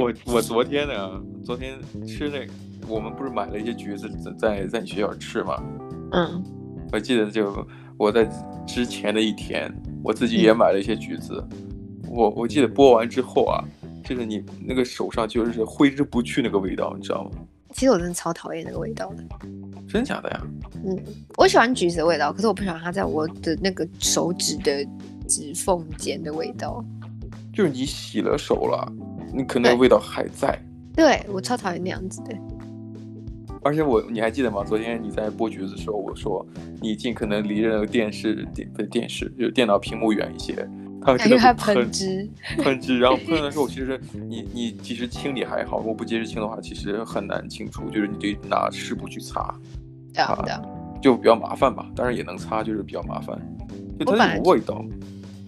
我我昨天呢，昨天吃那个，我们不是买了一些橘子在在你学校吃吗？嗯，我记得就我在之前的一天，我自己也买了一些橘子。嗯、我我记得剥完之后啊，就是你那个手上就是挥之不去那个味道，你知道吗？其实我真的超讨厌那个味道的。真假的呀？嗯，我喜欢橘子的味道，可是我不喜欢它在我的那个手指的指缝间的味道。就是你洗了手了，你可能味道还在。对，对我超讨厌那样子的。而且我，你还记得吗？昨天你在剥橘子的时候，我说你尽可能离着那个电视电不是电视，就是电脑屏幕远一些。它真的会喷汁，喷汁。然后 喷的时候，其实你你及时清理还好，如果不及时清的话，其实很难清除。就是你得拿湿布去擦，啊，就比较麻烦吧。当然也能擦，就是比较麻烦。就它有味道。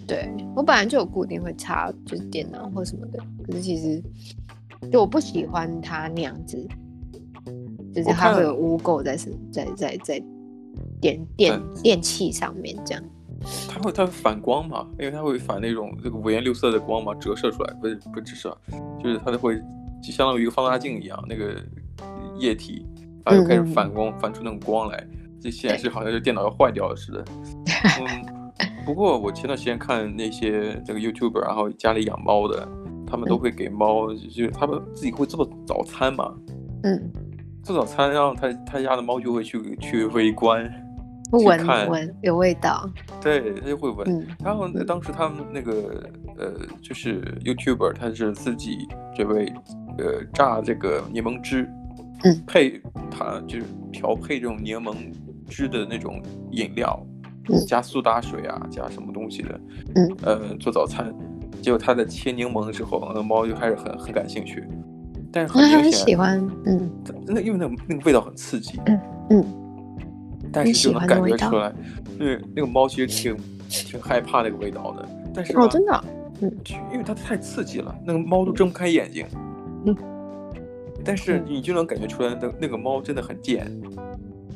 对，我本来就有固定会插，就是电脑或什么的。可是其实就我不喜欢它那样子。就是它会有污垢在身，在在在电电电器上面这样。它会它会反光嘛？因为它会反那种这个五颜六色的光嘛，折射出来不是不是折射，就是它就会就相当于一个放大镜一样，那个液体它就开始反光，嗯、反出那种光来，这显示好像是电脑要坏掉了似的。嗯，不过我前段时间看那些这个 YouTuber，然后家里养猫的，他们都会给猫，嗯、就是他们自己会做早餐嘛。嗯。做早餐，然后他他家的猫就会去去围观，闻闻有味道，对，它就会闻。嗯、然后当时他们那个呃，就是 YouTuber，他是自己这位呃榨这个柠檬汁，嗯，配他就是调配这种柠檬汁的那种饮料，嗯、加苏打水啊，加什么东西的，嗯，呃，做早餐，结果他在切柠檬的时候，那猫就开始很很感兴趣。但是很明显，很喜欢，嗯，那因为那个那个味道很刺激，嗯嗯，但是就能感觉出来，对，那个猫其实挺挺害怕那个味道的，但是哦，真的，嗯，因为它太刺激了，那个猫都睁不开眼睛，嗯，但是你就能感觉出来，那那个猫真的很贱，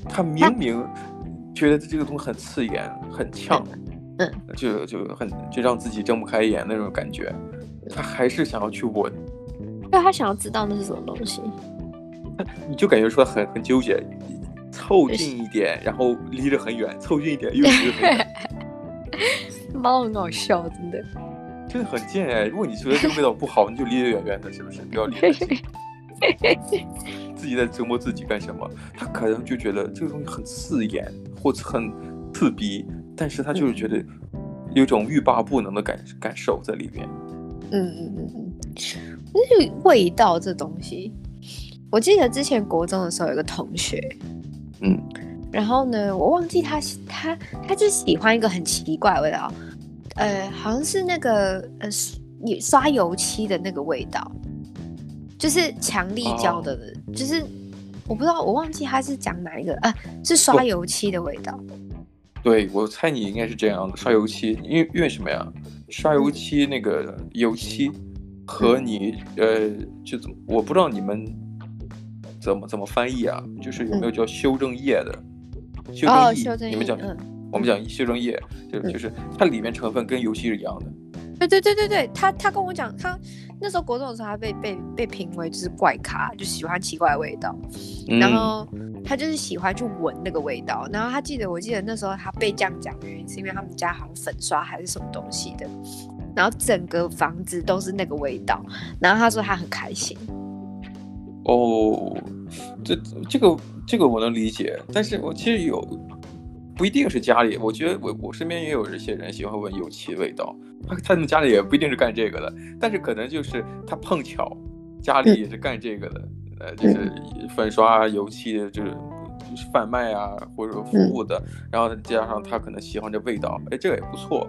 它明明觉得这个东西很刺眼、很呛，嗯，就就很就让自己睁不开眼那种感觉，他还是想要去闻。因为他想要知道那是什么东西，你就感觉说很很纠结，凑近一点，然后离得很远，凑近一点又离得很远。猫很好笑，真的，真的很贱哎！如果你觉得这个味道不好，你就离得远远的，是不是？不要离得近。自己在折磨自己干什么？他可能就觉得这个东西很刺眼或者很刺鼻，但是他就是觉得有种欲罢不能的感感受在里面。嗯嗯嗯嗯。就味道这东西，我记得之前国中的时候有个同学，嗯，然后呢，我忘记他他他就喜欢一个很奇怪的味道，呃，好像是那个呃刷油漆的那个味道，就是强力胶的，哦、就是我不知道，我忘记他是讲哪一个啊，是刷油漆的味道。对，我猜你应该是这样的，刷油漆，因为因为什么呀？刷油漆那个油漆。和你呃，就怎么我不知道你们怎么怎么翻译啊？就是有没有叫修正液的？嗯、修正液，哦、你们讲，嗯、我们讲修正液，就就是它里面成分跟油漆是一样的。对对对对对，他他跟我讲，他那时候国中的时候，他被被被评为就是怪咖，就喜欢奇怪的味道，嗯、然后他就是喜欢去闻那个味道。然后他记得，我记得那时候他被这样讲的原因，是因为他们家好像粉刷还是什么东西的。然后整个房子都是那个味道，然后他说他很开心。哦，这这个这个我能理解，但是我其实有不一定是家里，我觉得我我身边也有一些人喜欢闻油漆味道，他他们家里也不一定是干这个的，但是可能就是他碰巧家里也是干这个的，嗯、呃，就是粉刷油漆的，就是贩卖啊或者服务的，嗯、然后加上他可能喜欢这味道，哎，这个也不错。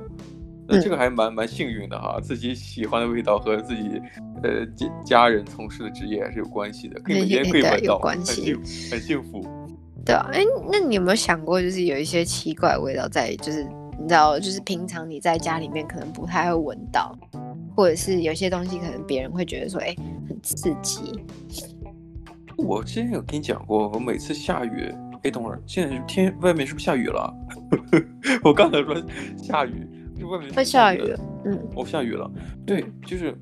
那这个还蛮蛮幸运的哈，自己喜欢的味道和自己呃家家人从事的职业还是有关系的，可以每天可以闻到，很幸很幸福。对啊，哎，那你有没有想过，就是有一些奇怪的味道在，就是你知道，就是平常你在家里面可能不太会闻到，或者是有些东西可能别人会觉得说，哎，很刺激。我之前有跟你讲过，我每次下雨，哎，等会儿，现在天外面是不是下雨了？我刚才说下雨。就外面会下雨，嗯，哦，下雨了，对，就是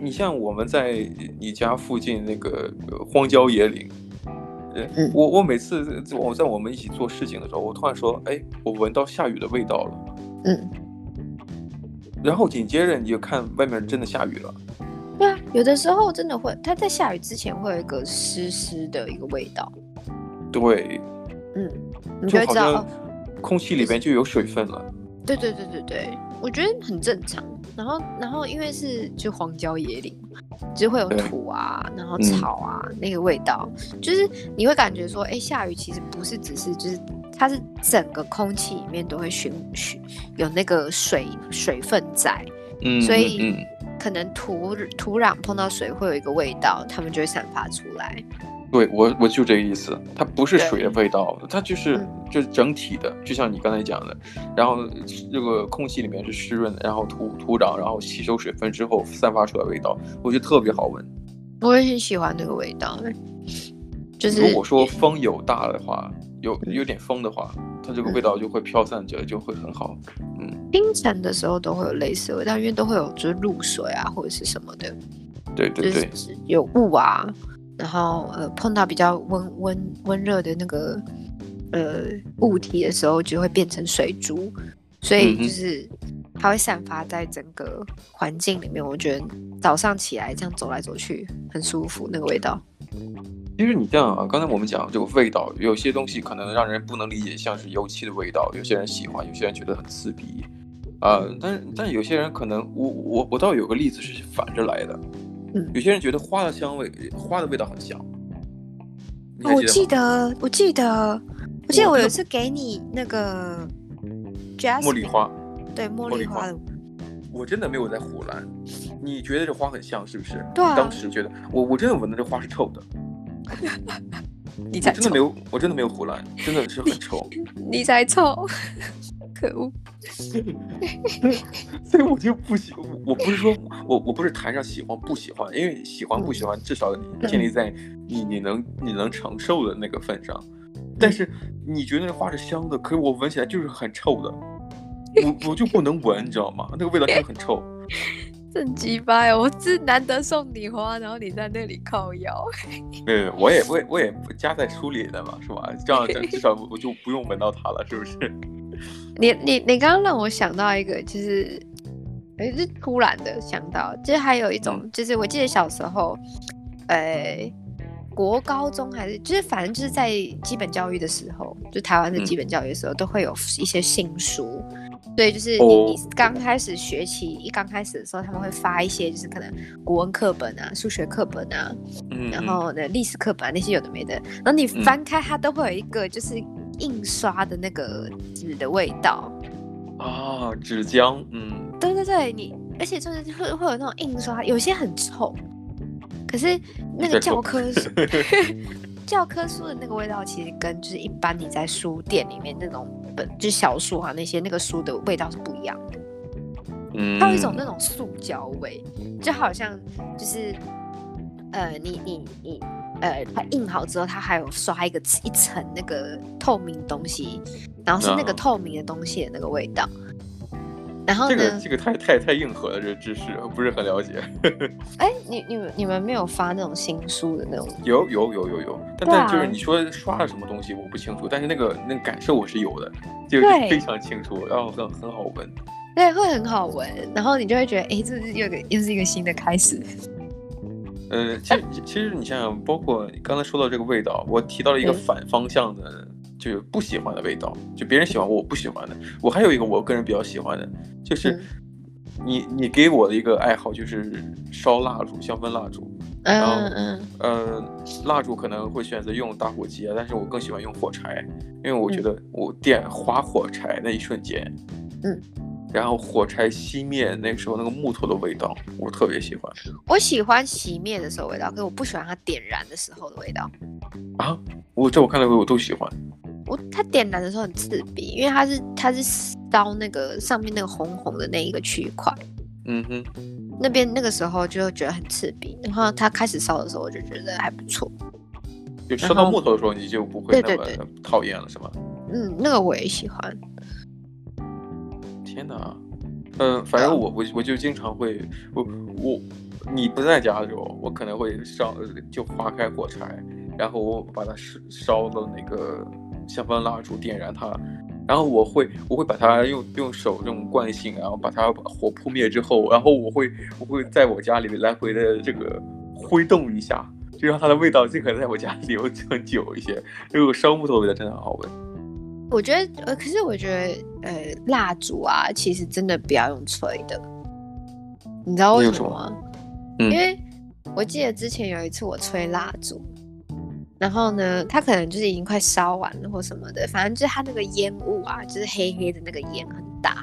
你像我们在你家附近那个荒郊野岭，嗯，我我每次我在我们一起做事情的时候，我突然说，哎，我闻到下雨的味道了，嗯，然后紧接着你就看外面真的下雨了。对啊，有的时候真的会，它在下雨之前会有一个湿湿的一个味道。对，嗯，你就会知道空气里边就有水分了。对对对对对，我觉得很正常。然后，然后因为是就荒郊野岭，就会有土啊，然后草啊，嗯、那个味道，就是你会感觉说，哎，下雨其实不是只是就是它是整个空气里面都会循循有那个水水分在，嗯，所以。可能土土壤碰到水会有一个味道，它们就会散发出来。对，我我就这个意思，它不是水的味道，它就是、嗯、就是整体的，就像你刚才讲的。然后这个空气里面是湿润的，然后土土壤然后吸收水分之后散发出来的味道，我觉得特别好闻。我也很喜欢那个味道，就是如果说风有大的话，有有点风的话。它这个味道就会飘散着，就会很好。嗯，清晨的时候都会有类似的味道，因为都会有就是露水啊或者是什么的。对对对，就是有雾啊，然后呃碰到比较温温温热的那个呃物体的时候，就会变成水珠，所以就是它会散发在整个环境里面。我觉得早上起来这样走来走去很舒服，那个味道。其实你这样啊，刚才我们讲这个味道，有些东西可能让人不能理解，像是油漆的味道，有些人喜欢，有些人觉得很刺鼻，啊、呃，但但有些人可能，我我我倒有个例子是反着来的，嗯，有些人觉得花的香味，花的味道很香。我记得，我记得，我记得我有一次给你那个茉莉花，对，茉莉花的，我真的没有在胡乱，你觉得这花很香是不是？对啊，当时觉得我我真的闻到这花是臭的。你才真的没有，我真的没有胡乱，真的是很 臭。你，你才臭，可恶！所以我就不喜，我不是说我我不是谈上喜欢不喜欢，因为喜欢不喜欢至少你建立在你你能你能承受的那个份上。但是你觉得那花是香的，可是我闻起来就是很臭的，我 我就不能闻，你知道吗？那个味道真的很臭。真鸡巴呀！我是难得送你花，然后你在那里靠腰。对，我也我也我也夹在书里的嘛，是吧？这样至少我就不用闻到它了，是不是？你你你刚刚让我想到一个，就是，哎，是突然的想到，就是还有一种，嗯、就是我记得小时候，呃，国高中还是就是反正就是在基本教育的时候，就台湾的基本教育的时候，嗯、都会有一些新书。对，就是你你刚开始学习一刚开始的时候，他们会发一些就是可能国文课本啊、数学课本啊，嗯，然后呢历史课本啊那些有的没的，然后你翻开它都会有一个就是印刷的那个纸的味道啊，纸浆，嗯，对对对，你而且就是会会有那种印刷，有些很臭，可是那个教科书。教科书的那个味道，其实跟就是一般你在书店里面那种本就是小说啊那些那个书的味道是不一样的。嗯，还有一种那种塑胶味，就好像就是呃，你你你呃，它印好之后，它还有刷一个一层那个透明东西，然后是那个透明的东西的那个味道。然后呢？这个这个太太太硬核了，这个知识不是很了解。哎，你你们你们没有发那种新书的那种？有有有有有，但但就是你说刷了什么东西我不清楚，但是那个那个感受我是有的，就是非常清楚，然后很很好闻。对，会很好闻，然后你就会觉得，哎，这是又个又是一个新的开始。呃，其实其实你想想，包括你刚才说到这个味道，我提到了一个反方向的。就不喜欢的味道，就别人喜欢我不喜欢的。我还有一个我个人比较喜欢的，就是你、嗯、你给我的一个爱好就是烧蜡烛，香氛蜡烛。然后嗯呃，蜡烛可能会选择用打火机啊，但是我更喜欢用火柴，因为我觉得我点划火柴那一瞬间，嗯，然后火柴熄灭那个时候那个木头的味道，我特别喜欢。我喜欢熄灭的时候味道，可是我不喜欢它点燃的时候的味道。啊，我在我看来我都喜欢。我它点燃的时候很刺鼻，因为它是它是烧那个上面那个红红的那一个区块，嗯哼，那边那个时候就觉得很刺鼻，然后它开始烧的时候我就觉得还不错，就烧到木头的时候你就不会那么讨厌了是吗？嗯，那个我也喜欢。天哪，嗯、反正我我我就经常会我我你不在家的时候，我可能会烧，就划开火柴，然后我把它烧烧的那个香氛蜡烛点燃它，然后我会我会把它用用手这种惯性，然后把它火扑灭之后，然后我会我会在我家里面来回的这个挥动一下，就让它的味道尽可能在我家里 留更久一些。这个烧木头的味道真的很好闻。我觉得呃，可是我觉得呃，蜡烛啊，其实真的不要用吹的。你知道为什么吗？嗯、因为我记得之前有一次我吹蜡烛，然后呢，它可能就是已经快烧完了或什么的，反正就是它那个烟雾啊，就是黑黑的那个烟很大。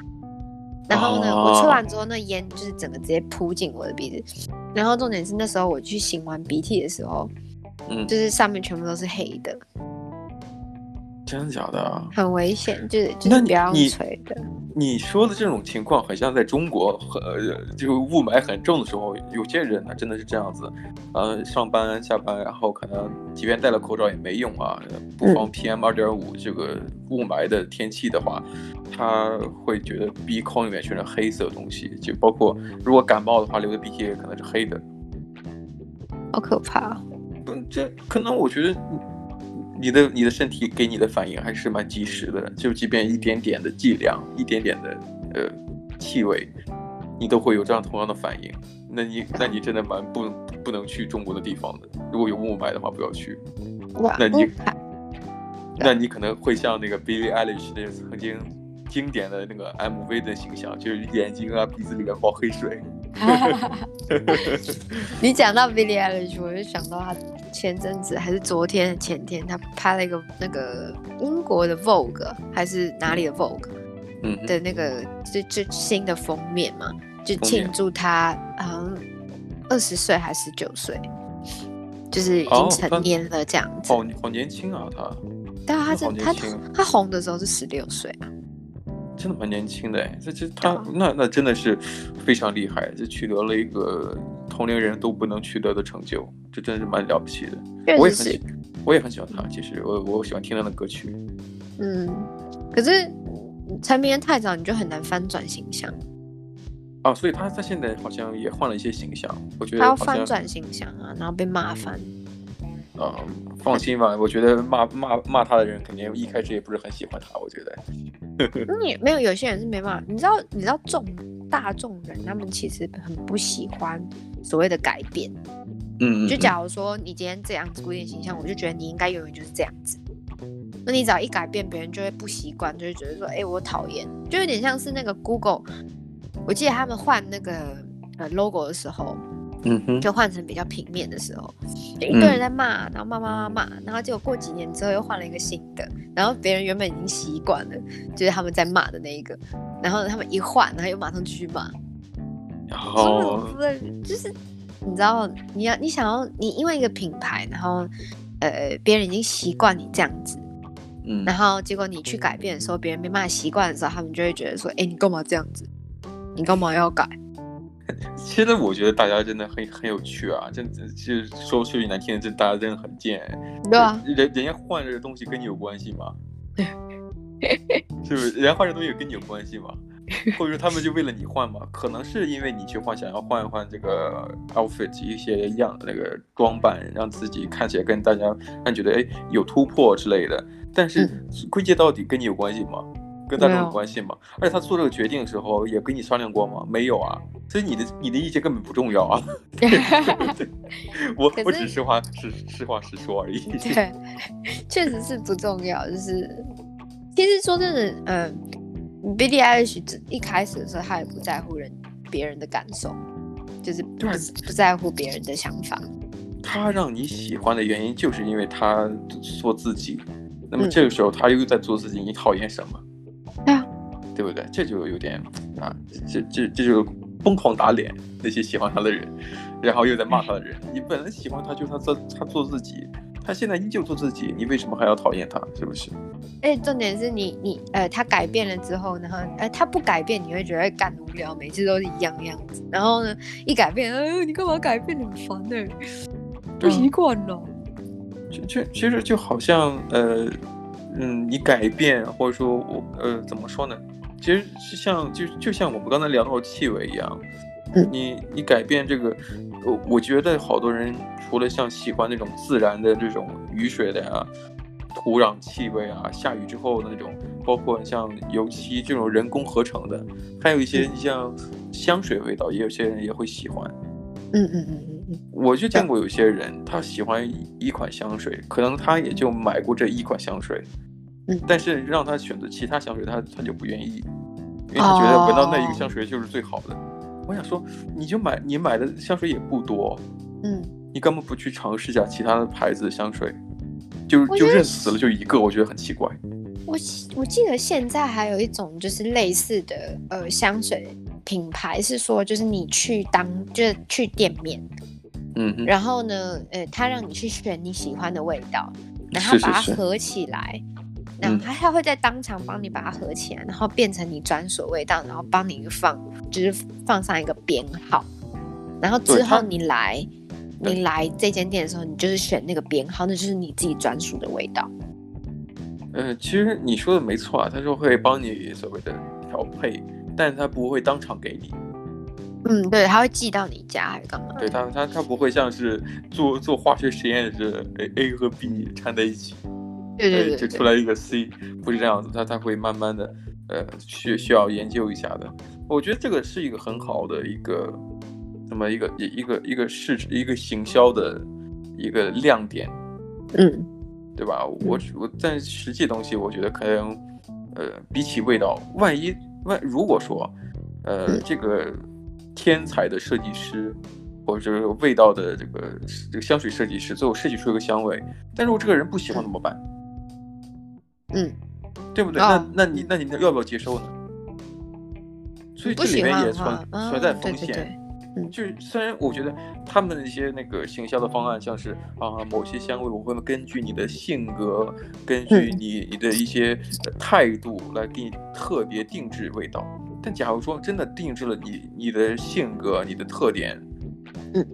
然后呢，哦、我吹完之后，那烟就是整个直接扑进我的鼻子。然后重点是那时候我去擤完鼻涕的时候，嗯，就是上面全部都是黑的。真的假的啊？很危险，就是就是不要吹的。你说的这种情况，很像在中国，呃，这个雾霾很重的时候，有些人呢真的是这样子，呃，上班下班，然后可能即便戴了口罩也没用啊，不防 PM 二点五这个雾霾的天气的话，他会觉得鼻孔里面全是黑色的东西，就包括如果感冒的话，流的鼻涕也可能是黑的，好可怕。不，这可能我觉得。你的你的身体给你的反应还是蛮及时的，就即便一点点的剂量，一点点的呃气味，你都会有这样同样的反应。那你那你真的蛮不不能去中国的地方的。如果有雾霾的话，不要去。那你那你可能会像那个 Billie Eilish 那曾经经典的那个 MV 的形象，就是眼睛啊鼻子里面冒黑水。你讲到 Billie Eilish，我就想到他前阵子还是昨天前天，他拍了一个那个英国的 Vogue 还是哪里的 Vogue，嗯的那个最最新的封面嘛，就庆祝他好像二十岁还是十九岁，就是已经成年了这样子。好好年轻啊他，但他是他他红的时候是十六岁啊。真的蛮年轻的哎，这这他那那真的是非常厉害，就取得了一个同龄人都不能取得的成就，这真是蛮了不起的。我也很喜，我也很喜欢他。其实我我喜欢听他的歌曲。嗯，可是成名太早，你就很难翻转形象。啊，所以他他现在好像也换了一些形象，我觉得他要翻转形象啊，然后被骂翻。嗯，放心吧，我觉得骂骂骂他的人肯定一开始也不是很喜欢他，我觉得。你没有，有些人是没办法，你知道，你知道众大众人他们其实很不喜欢所谓的改变。嗯，就假如说你今天这样子固定形象，我就觉得你应该永远就是这样子。那你只要一改变，别人就会不习惯，就会觉得说，哎、欸，我讨厌，就有点像是那个 Google，我记得他们换那个呃 logo 的时候。嗯哼，就换成比较平面的时候，就一堆人在骂，然后骂骂骂骂，然后结果过几年之后又换了一个新的，然后别人原本已经习惯了，就是他们在骂的那一个，然后他们一换，然后又马上继续骂。哦，就是你知道，你要你想要你因为一个品牌，然后呃别人已经习惯你这样子，嗯，然后结果你去改变的时候，别人没办法习惯的时候，他们就会觉得说，哎，你干嘛这样子？你干嘛要改？其实我觉得大家真的很很有趣啊，真的就是说说句难听的，这大家真的很贱。对啊，人人家换这个东西跟你有关系吗？是不是？人家换这东西跟你有关系吗？或者说他们就为了你换吗？可能是因为你去换，想要换一换这个 outfit 一些样那个装扮，让自己看起来跟大家让觉得哎有突破之类的。但是归结到底跟你有关系吗？跟大众有关系吗？而且他做这个决定的时候也跟你商量过吗？没有啊，所以你的你的意见根本不重要啊。我是我只实话实实话实说而已。对，确实是不重要。就是其实说真的，嗯，Billie Eilish 一开始的时候他也不在乎人别人的感受，就是不不在乎别人的想法。他让你喜欢的原因就是因为他做自己。那么这个时候他又在做自己，你讨厌什么？对不对？这就有点啊，这这这就疯狂打脸那些喜欢他的人，然后又在骂他的人。你本来喜欢他，就他做他做自己，他现在依旧做自己，你为什么还要讨厌他？是不是？哎，重点是你你呃，他改变了之后，然后呃，他不改变，你会觉得干无聊，每次都是一样的样子。然后呢，一改变，呃，你干嘛改变？很烦呢，不习惯了。就就其实就好像呃嗯，你改变或者说我呃怎么说呢？其实是像就就像我们刚才聊到气味一样，嗯，你你改变这个，我我觉得好多人除了像喜欢那种自然的这种雨水的呀、啊、土壤气味啊，下雨之后的那种，包括像油漆这种人工合成的，还有一些像香水味道，也有些人也会喜欢。嗯嗯嗯嗯嗯，我就见过有些人他喜欢一款香水，可能他也就买过这一款香水，嗯，但是让他选择其他香水，他他就不愿意，因为他觉得闻到那一个香水就是最好的。哦我想说，你就买你买的香水也不多，嗯，你干嘛不去尝试一下其他的牌子的香水？就就认死了就一个，我觉得很奇怪。我我记得现在还有一种就是类似的呃香水品牌，是说就是你去当就是去店面，嗯哼，然后呢，呃，他让你去选你喜欢的味道，然后把它合起来。是是是然后他还会在当场帮你把它合起来，然后变成你专属味道，然后帮你放，就是放上一个编号。然后之后你来，你来这间店的时候，你就是选那个编号，那就是你自己专属的味道。呃，其实你说的没错啊，他说会帮你所谓的调配，但是他不会当场给你。嗯，对，他会寄到你家还是干嘛？对他，他他不会像是做做化学实验似的，A 和 B 掺在一起。对对，对，就出来一个 C，不是这样子，他他会慢慢的，呃，需需要研究一下的。我觉得这个是一个很好的一个，那么一个一一个一个市一个行销的一个亮点，嗯，对吧？我我但实际东西，我觉得可能，呃，比起味道，万一万如果说，呃，这个天才的设计师，或者是味道的这个这个香水设计师，最后设计出一个香味，但如果这个人不喜欢怎么办？嗯，对不对？哦、那那你那你要不要接受呢？所以这里面也存存在风险。对对对嗯，就是虽然我觉得他们的一些那个行销的方案，像是啊某些香味，我会根据你的性格，根据你你的一些态度来给你特别定制味道。但假如说真的定制了你你的性格、你的特点，嗯，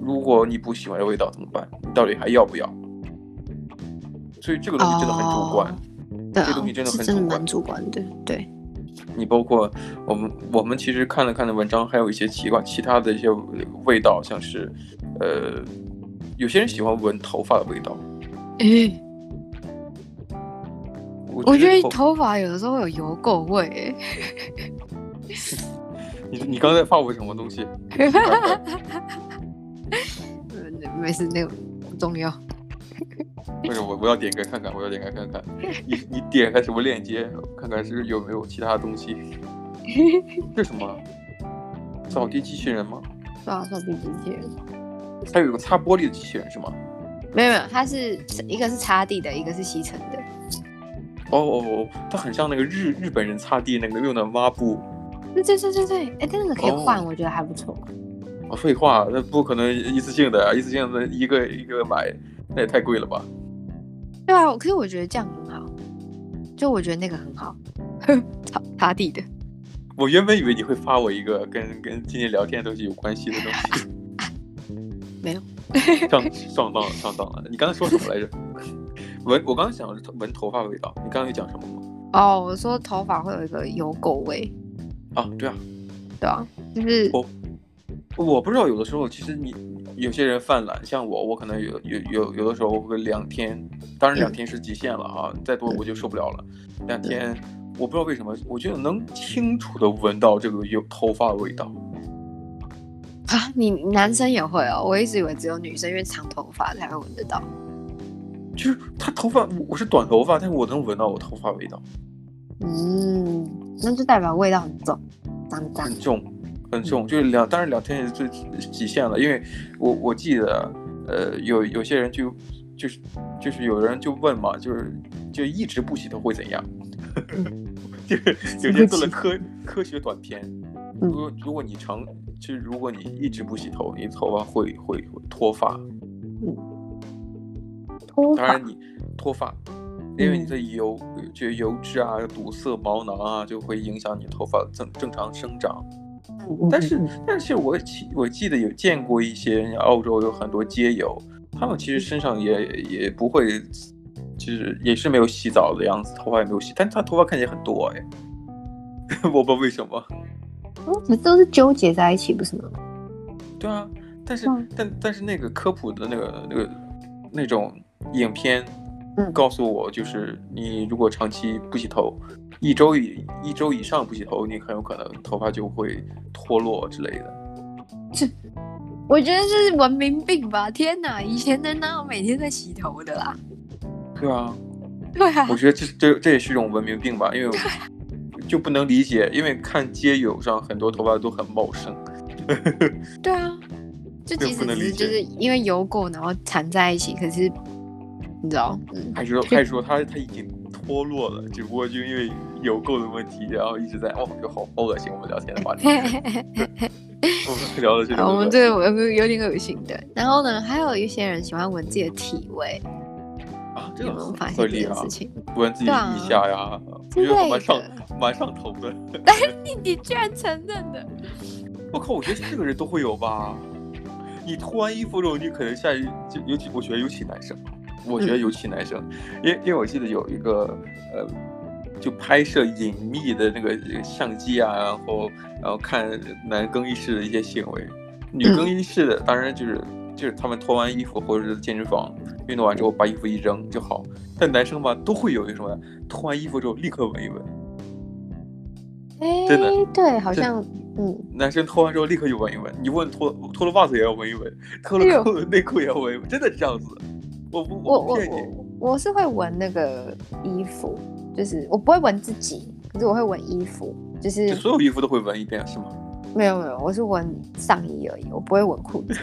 如果你不喜欢这味道怎么办？你到底还要不要？所以这个东西真的很主观，这个东西真的很主观，蛮主观的。对，你包括我们，我们其实看了看的文章，还有一些奇怪其他的一些味道，像是，呃，有些人喜欢闻头发的味道。诶，我觉得头发有的时候会有油垢味。你你刚才发我什么东西？没事，那个不重要。或者我我要点开看看，我要点开看看。你你点开什么链接？看看是有没有其他东西。这是什么？扫地机器人吗？对啊，扫地机器人。它有一个擦玻璃的机器人是吗？没有没有，它是一个是擦地的，一个是吸尘的。哦哦哦，它很像那个日日本人擦地那个用的抹布。对对对对对，哎，但那个可以换，我觉得还不错。哦，废话，那不可能一次性的，一次性的一个一个买，那也太贵了吧？对啊，可是我觉得这样很好，就我觉得那个很好，擦擦地的。我原本以为你会发我一个跟跟今天聊天的东西有关系的东西，没有，上上当了，上当了。你刚才说什么来着？闻，我刚刚讲的是闻头发味道，你刚刚有讲什么吗？哦，我说头发会有一个油狗味。啊，对啊，对啊，就是我我不知道，有的时候其实你。有些人犯懒，像我，我可能有有有有的时候会两天，当然两天是极限了啊，再多我就受不了了。两天，我不知道为什么，我觉得能清楚的闻到这个有头发的味道。啊，你男生也会哦？我一直以为只有女生，因为长头发才会闻得到。就是他头发，我是短头发，但是我能闻到我头发味道。嗯，那就代表味道很重，脏脏。很重。很重，就是两，当然两天也是最极限了，因为我我记得，呃，有有些人就就是就是有人就问嘛，就是就一直不洗头会怎样？就是有些做了科科学短片，如果如果你长，就是如果你一直不洗头，你头发会会会脱发。脱发。当然你脱发，因为你的油就油脂啊堵塞毛囊啊，就会影响你头发正正常生长。但是，但是我记我记得有见过一些澳洲有很多街友，他们其实身上也也不会，就是也是没有洗澡的样子，头发也没有洗，但他头发看起来很多哎，我不知道为什么。不是都是纠结在一起，不是吗？对啊，但是、嗯、但但是那个科普的那个那个那种影片，嗯，告诉我就是你如果长期不洗头，一周以一周以上不洗头，你很有可能头发就会脱落之类的。这 我觉得这是文明病吧！天哪，以前人哪有每天在洗头的啦？对啊，对啊，我觉得这这这也是一种文明病吧，因为就不能理解，因为看街友上很多头发都很茂盛。对啊，就即使是就是因为油垢然后缠在一起，可是你知道，嗯、还是说还是说他他已经脱落了，只不过就因为油垢的问题，然后一直在哦，就好好恶心。我们聊天的话题，我们聊的这个，我们这个有有点恶心的。然后呢，还有一些人喜欢闻自己的体味啊，这个有没有发现这件事情？闻自己腋下呀，我觉得蛮上蛮上头的。但是你你居然承认的？我靠！我觉得这个人都会有吧。你脱完衣服之后，你可能下一就尤其，我觉得尤其男生，我觉得尤其男生，因、为、因为我记得有一个呃，就拍摄隐秘的那个相机啊，然后然后看男更衣室的一些行为，女更衣室的当然就是、嗯、就是他们脱完衣服或者是健身房运动完之后把衣服一扔就好，但男生吧都会有一个什么，脱完衣服之后立刻闻一闻。哎，真的对，好像。嗯，男生脱完之后立刻就闻一闻，你问脱脱了袜子也要闻一闻，脱了裤子内裤也要闻一闻，真的是这样子。我不我我我我是会闻那个衣服，就是我不会闻自己，可是我会闻衣服，就是就所有衣服都会闻一遍是吗？没有没有，我是闻上衣而已，我不会闻裤子，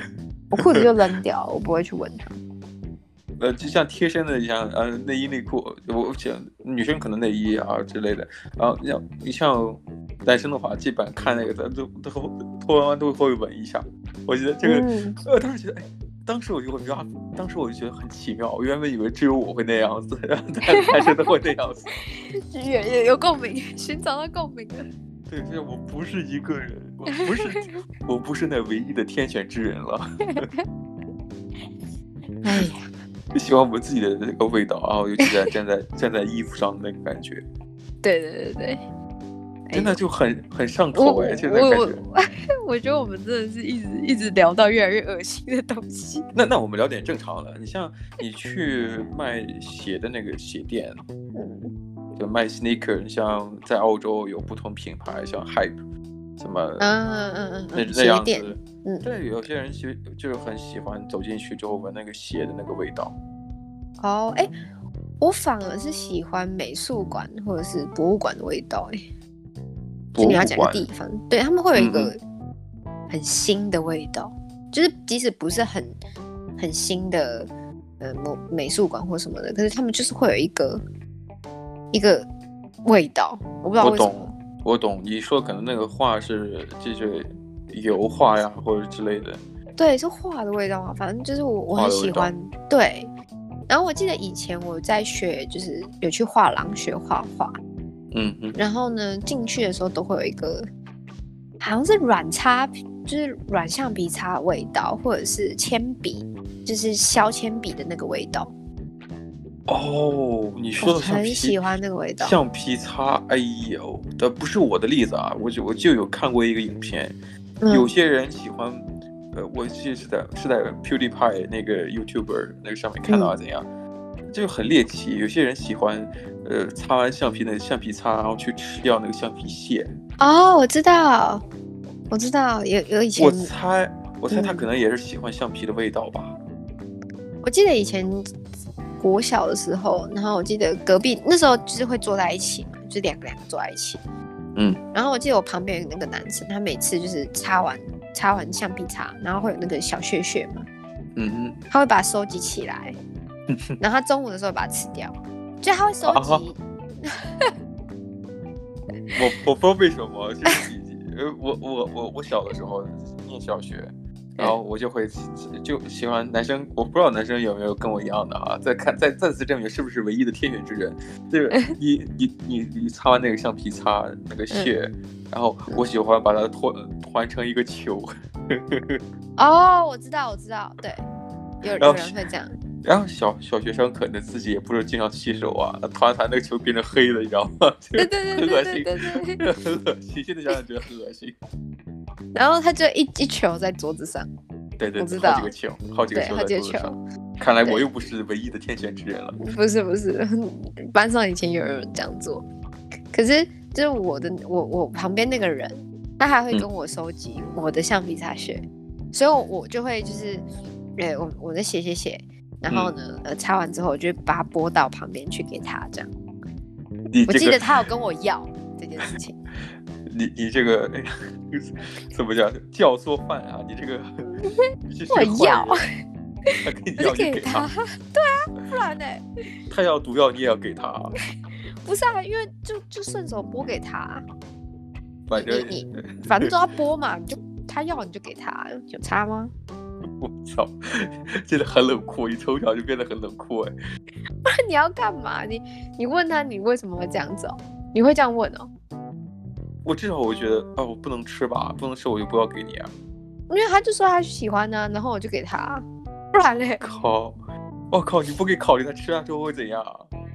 我裤子就扔掉，我不会去闻它。呃，就像贴身的，像呃内衣内裤，我想女生可能内衣啊之类的，然后像你像男生的话，基本看那个的都都脱完都会闻一下。我觉得这个，嗯、呃，当时觉得，哎，当时我就会觉得，当时我就觉得很奇妙。我原本以为只有我会那样子，然后男生都会那样子，有有有共鸣，寻找到共鸣了。对，所以我不是一个人，我不是，我不是那唯一的天选之人了。哎呀。就喜欢我们自己的那个味道，然后尤其在站在站在衣服上的那个感觉。对对对对，真的就很很上头哎！现在感觉我，觉得我们真的是一直一直聊到越来越恶心的东西。那那我们聊点正常的，你像你去卖鞋的那个鞋店，嗯，就卖 sneaker，你像在澳洲有不同品牌，像 Hype，什么，嗯嗯嗯嗯，那那样子。嗯，对，有些人其实就是很喜欢走进去之后闻那个鞋的那个味道。哦，哎，我反而是喜欢美术馆或者是博物馆的味道。哎，就你要讲个地方，对，他们会有一个很新的味道，嗯、就是即使不是很很新的呃美美术馆或什么的，可是他们就是会有一个一个味道，我不知道为什么。我懂，我懂，你说可能那个画是就是。油画呀，或者之类的，对，是画的味道嘛。反正就是我我很喜欢。对，然后我记得以前我在学，就是有去画廊学画画。嗯嗯。然后呢，进去的时候都会有一个，好像是软擦，就是软橡皮擦的味道，或者是铅笔，就是削铅笔的那个味道。哦，你说的很喜欢那个味道。橡皮擦，哎呦，这不是我的例子啊，我就我就有看过一个影片。有些人喜欢，呃，我记得是在是在 PewDiePie 那个 YouTuber 那个上面看到怎样，嗯、就很猎奇。有些人喜欢，呃，擦完橡皮的橡皮擦，然后去吃掉那个橡皮屑。哦，我知道，我知道，有有以前。我猜，我猜他可能也是喜欢橡皮的味道吧。嗯、我记得以前国小的时候，然后我记得隔壁那时候就是会坐在一起嘛，就两个两个坐在一起。嗯，然后我记得我旁边有那个男生，他每次就是擦完擦完橡皮擦，然后会有那个小屑屑嘛，嗯嗯，他会把它收集起来，然后他中午的时候把它吃掉，就他会收集。啊、我我不知道为什么，呃，我我我我小的时候念小学。然后我就会就喜欢男生，我不知道男生有没有跟我一样的啊，再看再再次证明是不是唯一的天选之人。就是 你你你你擦完那个橡皮擦那个屑，嗯、然后我喜欢把它团团成一个球。哦，我知道我知道，对，有有人会这样。然后小小学生可能自己也不是经常洗手啊，弹弹那个球变成黑的，你知道吗？对对对对对对，很恶心，现在想想觉得很恶心。然后他就一一球在桌子上，对对，我知道好几个球，好几个球在桌子上。看来我又不是唯一的天选之人了。不是不是，班上以前有人这样做，可是就是我的我我旁边那个人，他还会跟我收集我的橡皮擦屑，嗯、所以我就会就是，对，我我在写写写。然后呢，呃、嗯，擦完之后，我就把它拨到旁边去给他，这样。你、这个、我记得他有跟我要这件事情。你你这个 怎么讲教唆犯啊？你这个我要，他给你要就给他，对啊，不然呢？他要毒药你也要给他？不是啊，因为就就顺手拨给他。反正你，你反正都要拨嘛，你就他要你就给他，有差吗？我操，真的很冷酷，你从小就变得很冷酷哎。不 然你要干嘛？你你问他，你为什么会这样子哦？你会这样问哦？我至少我觉得啊，我不能吃吧，不能吃我就不要给你啊。因为他就说他喜欢呢，然后我就给他，不然嘞？靠！我靠！你不给考虑他吃了之后会怎样？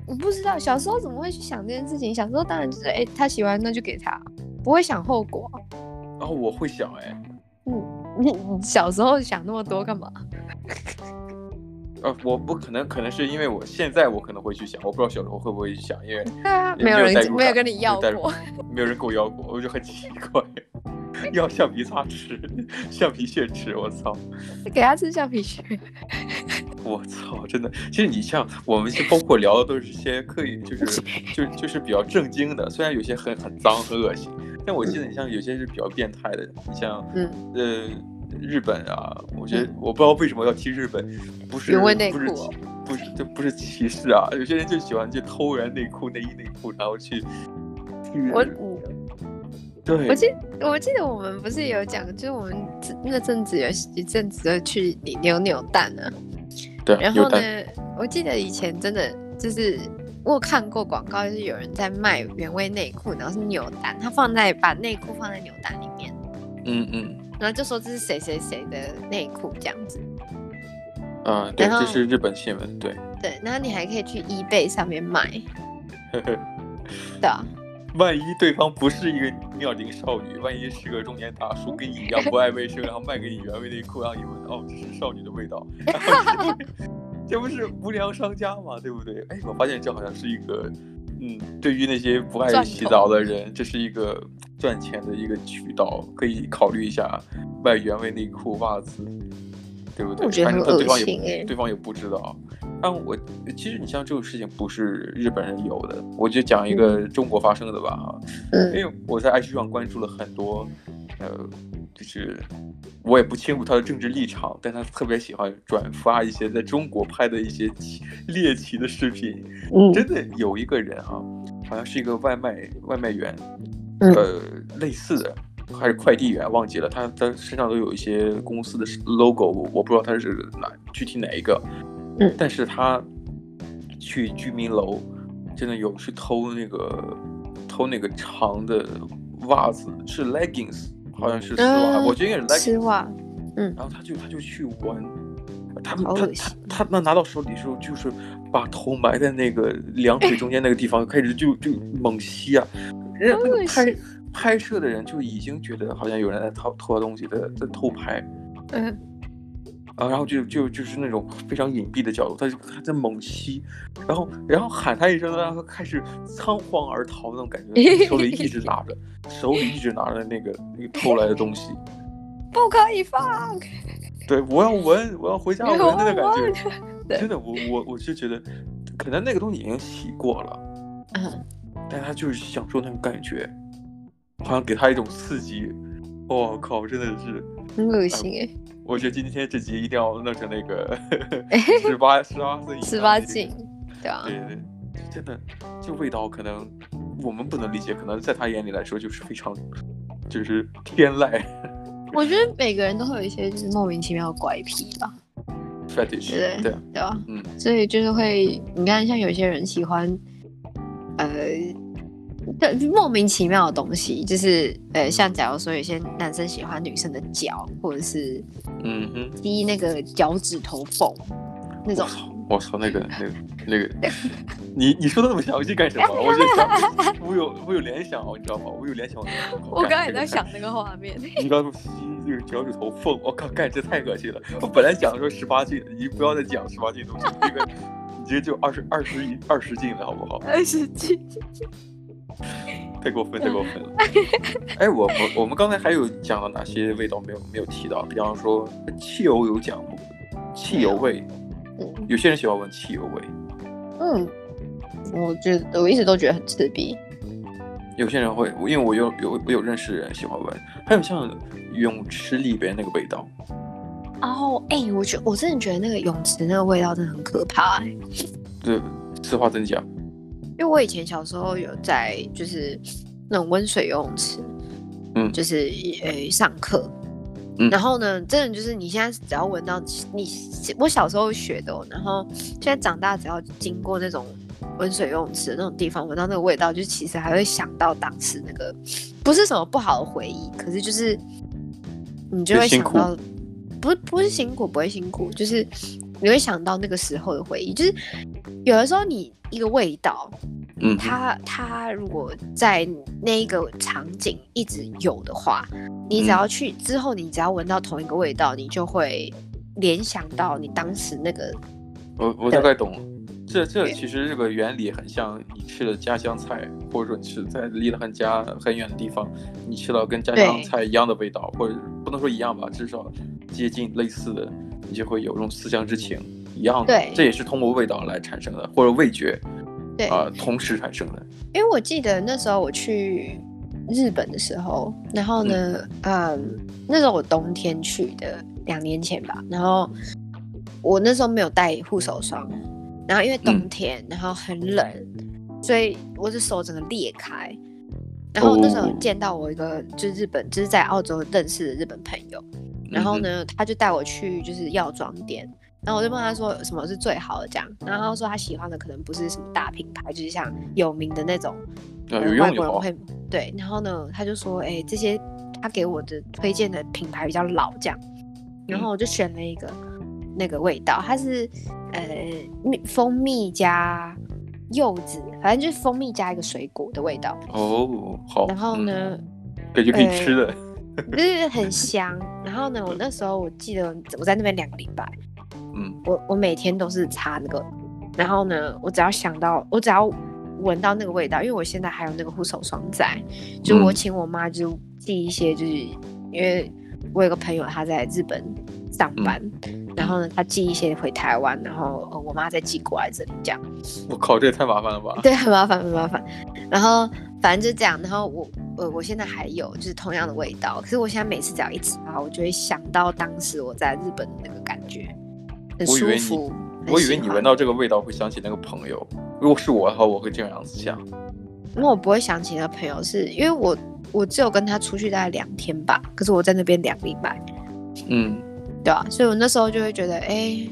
我不知道，小时候怎么会去想这件事情？小时候当然就是哎，他喜欢那就给他，不会想后果。然后我会想哎，嗯。你 你小时候想那么多干嘛？呃，我不可能，可能是因为我现在我可能会去想，我不知道小时候会不会去想，因为对啊，没有人没有跟你要过，没有人跟我要过，我就很奇怪，要橡皮擦吃，橡皮屑吃，我操！给他吃橡皮屑，我操，真的，其实你像我们，包括聊的都是些可以，就是就就是比较正经的，虽然有些很很脏很恶心。但我记得你像有些是比较变态的，你像嗯呃日本啊，我觉得我不知道为什么要提日本，不是不是不是这不是歧视啊，有些人就喜欢去偷人内裤内衣内裤，然后去我对，我记我记得我们不是有讲，就是我们那阵子有一阵子都去扭扭蛋呢，对，然后呢，我记得以前真的就是。我看过广告，就是有人在卖原味内裤，然后是扭蛋，他放在把内裤放在扭蛋里面，嗯嗯，然后就说这是谁谁谁的内裤这样子，嗯，对，这是日本新闻，对，对，然后你还可以去 eBay 上面买，对啊，万一对方不是一个妙龄少女，万一是个中年大叔，跟你一样不爱卫生，然后卖给你原味内裤，让你闻，哦，这是少女的味道。这不是无良商家吗，对不对？哎，我发现这好像是一个，嗯，对于那些不爱洗澡的人，这是一个赚钱的一个渠道，可以考虑一下卖原味内裤、袜子，对不对？反正对方也对方也不知道。但我其实你像这种事情不是日本人有的，我就讲一个中国发生的吧，嗯，因为我在 IG 上关注了很多，呃。就是我也不清楚他的政治立场，但他特别喜欢转发一些在中国拍的一些猎奇的视频。嗯，真的有一个人、啊，好像是一个外卖外卖员，呃，类似的还是快递员，忘记了。他他身上都有一些公司的 logo，我不知道他是哪具体哪一个。嗯，但是他去居民楼，真的有去偷那个偷那个长的袜子，是 leggings。好像是丝袜，嗯、我觉得应该是丝袜。嗯，然后他就他就去闻，他他他他那拿到手里的时候，就是把头埋在那个两腿中间那个地方，开始就就猛吸啊。人家那个拍拍摄的人就已经觉得好像有人在偷偷东西，在在偷拍。嗯。啊，然后就就就是那种非常隐蔽的角度，他就他在猛吸，然后然后喊他一声，然后开始仓皇而逃那种感觉，手里一直拿着，手里一直拿着那个那个偷来的东西，不可以放。对，我要闻，我要回家闻那个感觉，真的，我我我是觉得，可能那个东西已经洗过了，嗯，但他就是享受那种感觉，好像给他一种刺激。我靠，真的是很恶心哎。我觉得今天这集一定要弄成那个 十八十八岁十八禁，对啊，对对，真的，这味道可能我们不能理解，可能在他眼里来说就是非常就是天籁。我觉得每个人都会有一些就是莫名其妙的怪癖吧，对对对嗯，所以就是会，你看像有些人喜欢，呃。莫名其妙的东西，就是呃，像假如说有些男生喜欢女生的脚，或者是嗯哼，滴那个脚趾头缝那种，我操，那个那个那个，你你说的那么详细干什么？我就想，我有我有联想哦，你知道吗？我有联想。我刚才也在想那个画面。你刚说吸这个脚趾头缝，我靠，干这太恶心了。我本来讲说十八禁，你不要再讲十八禁东西，这个你这个就二十二十一二十禁了好不好？二十禁。太过分，太过分了。哎，我我我们刚才还有讲了哪些味道没有没有提到？比方说汽油有讲过，汽油味。有些人喜欢闻汽油味，嗯，我觉得我一直都觉得很刺鼻。有些人会，因为我有有我有认识的人喜欢闻，还有像泳池里边那个味道。哦，哎，我觉我真的觉得那个泳池那个味道真的很可怕，欸。对，此话真假？因为我以前小时候有在就是那种温水游泳池，嗯，就是呃上课。然后呢，真的就是你现在只要闻到你，我小时候学的，然后现在长大只要经过那种温水游泳池的那种地方，闻到那个味道，就其实还会想到当时那个不是什么不好的回忆，可是就是你就会想到，不不是辛苦，不会辛苦，就是你会想到那个时候的回忆，就是有的时候你一个味道。嗯，它它如果在那一个场景一直有的话，你只要去之后，你只要闻到同一个味道，你就会联想到你当时那个。我我大概懂，这这其实这个原理很像你吃的家乡菜，或者说你是在离得很家很远的地方，你吃到跟家乡菜一样的味道，或者不能说一样吧，至少接近类似的，你就会有这种思乡之情一样的。对，这也是通过味道来产生的，或者味觉。对啊，同时产生的。因为我记得那时候我去日本的时候，然后呢，嗯，嗯，那时候我冬天去的，两年前吧。然后我那时候没有带护手霜，然后因为冬天，嗯、然后很冷，所以我的手整个裂开。然后那时候见到我一个就是日本，就是在澳洲认识的日本朋友，然后呢，他就带我去就是药妆店。然后我就问他说什么是最好的这样，然后他说他喜欢的可能不是什么大品牌，就是像有名的那种，呃、外国人会对。然后呢，他就说，哎，这些他给我的推荐的品牌比较老这样，然后我就选了一个、嗯、那个味道，它是呃蜜蜂蜜加柚子，反正就是蜂蜜加一个水果的味道。哦，好。然后呢，感觉可以吃的，就是很香。然后呢，我那时候我记得我在那边两个礼拜。嗯，我我每天都是擦那个，然后呢，我只要想到，我只要闻到那个味道，因为我现在还有那个护手霜在，就我请我妈就寄一些，就是、嗯、因为我有个朋友他在日本上班，嗯、然后呢，他寄一些回台湾，然后我妈再寄过来这里这样。我靠，这也太麻烦了吧？对，很麻烦，很麻烦。然后反正就这样，然后我呃，我现在还有就是同样的味道，可是我现在每次只要一擦，我就会想到当时我在日本的那个感觉。我以为你，我以为你闻到这个味道会想起那个朋友。如果是我的话，我会这样子想。因为我不会想起那个朋友是，是因为我我只有跟他出去大概两天吧，可是我在那边两礼拜。嗯，对啊，所以我那时候就会觉得，哎、欸，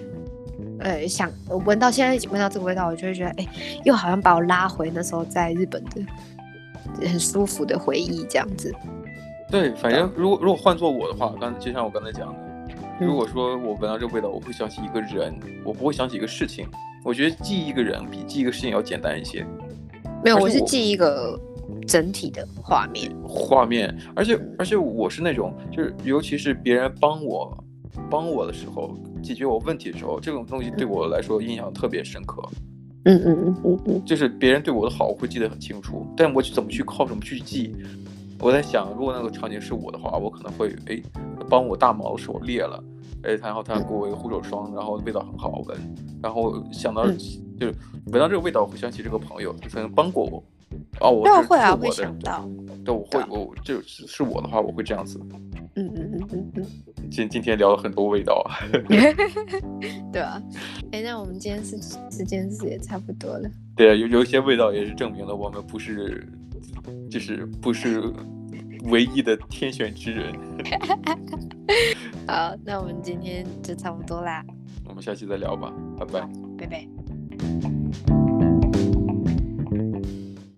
呃，想我闻到现在闻到这个味道，我就会觉得，哎、欸，又好像把我拉回那时候在日本的很舒服的回忆这样子。对，反正如果如果换做我的话，刚就像我刚才讲的。如果说我闻到这个味道，我会想起一个人，我不会想起一个事情。我觉得记一个人比记一个事情要简单一些。没有，我，我是记一个整体的画面。画面，而且而且我是那种，就是尤其是别人帮我帮我的时候，解决我问题的时候，这种东西对我来说印象特别深刻。嗯嗯嗯嗯嗯，就是别人对我的好，我会记得很清楚。但我去怎么去靠什么去记？我在想，如果那个场景是我的话，我可能会哎，帮我大毛手裂了，哎，然后他给我一个护手霜，然后味道很好闻，然后想到、嗯、就是闻到这个味道，我会想起这个朋友曾经帮过我。哦，我是会啊，会想到。对，我会，我就是是我的话，我会这样子。嗯嗯嗯嗯嗯。今今天聊了很多味道啊。对啊，哎，那我们今天是时间是也差不多了。对啊，有有一些味道也是证明了我们不是。就是不是唯一的天选之人。好，那我们今天就差不多啦。我们下期再聊吧，拜拜，拜拜。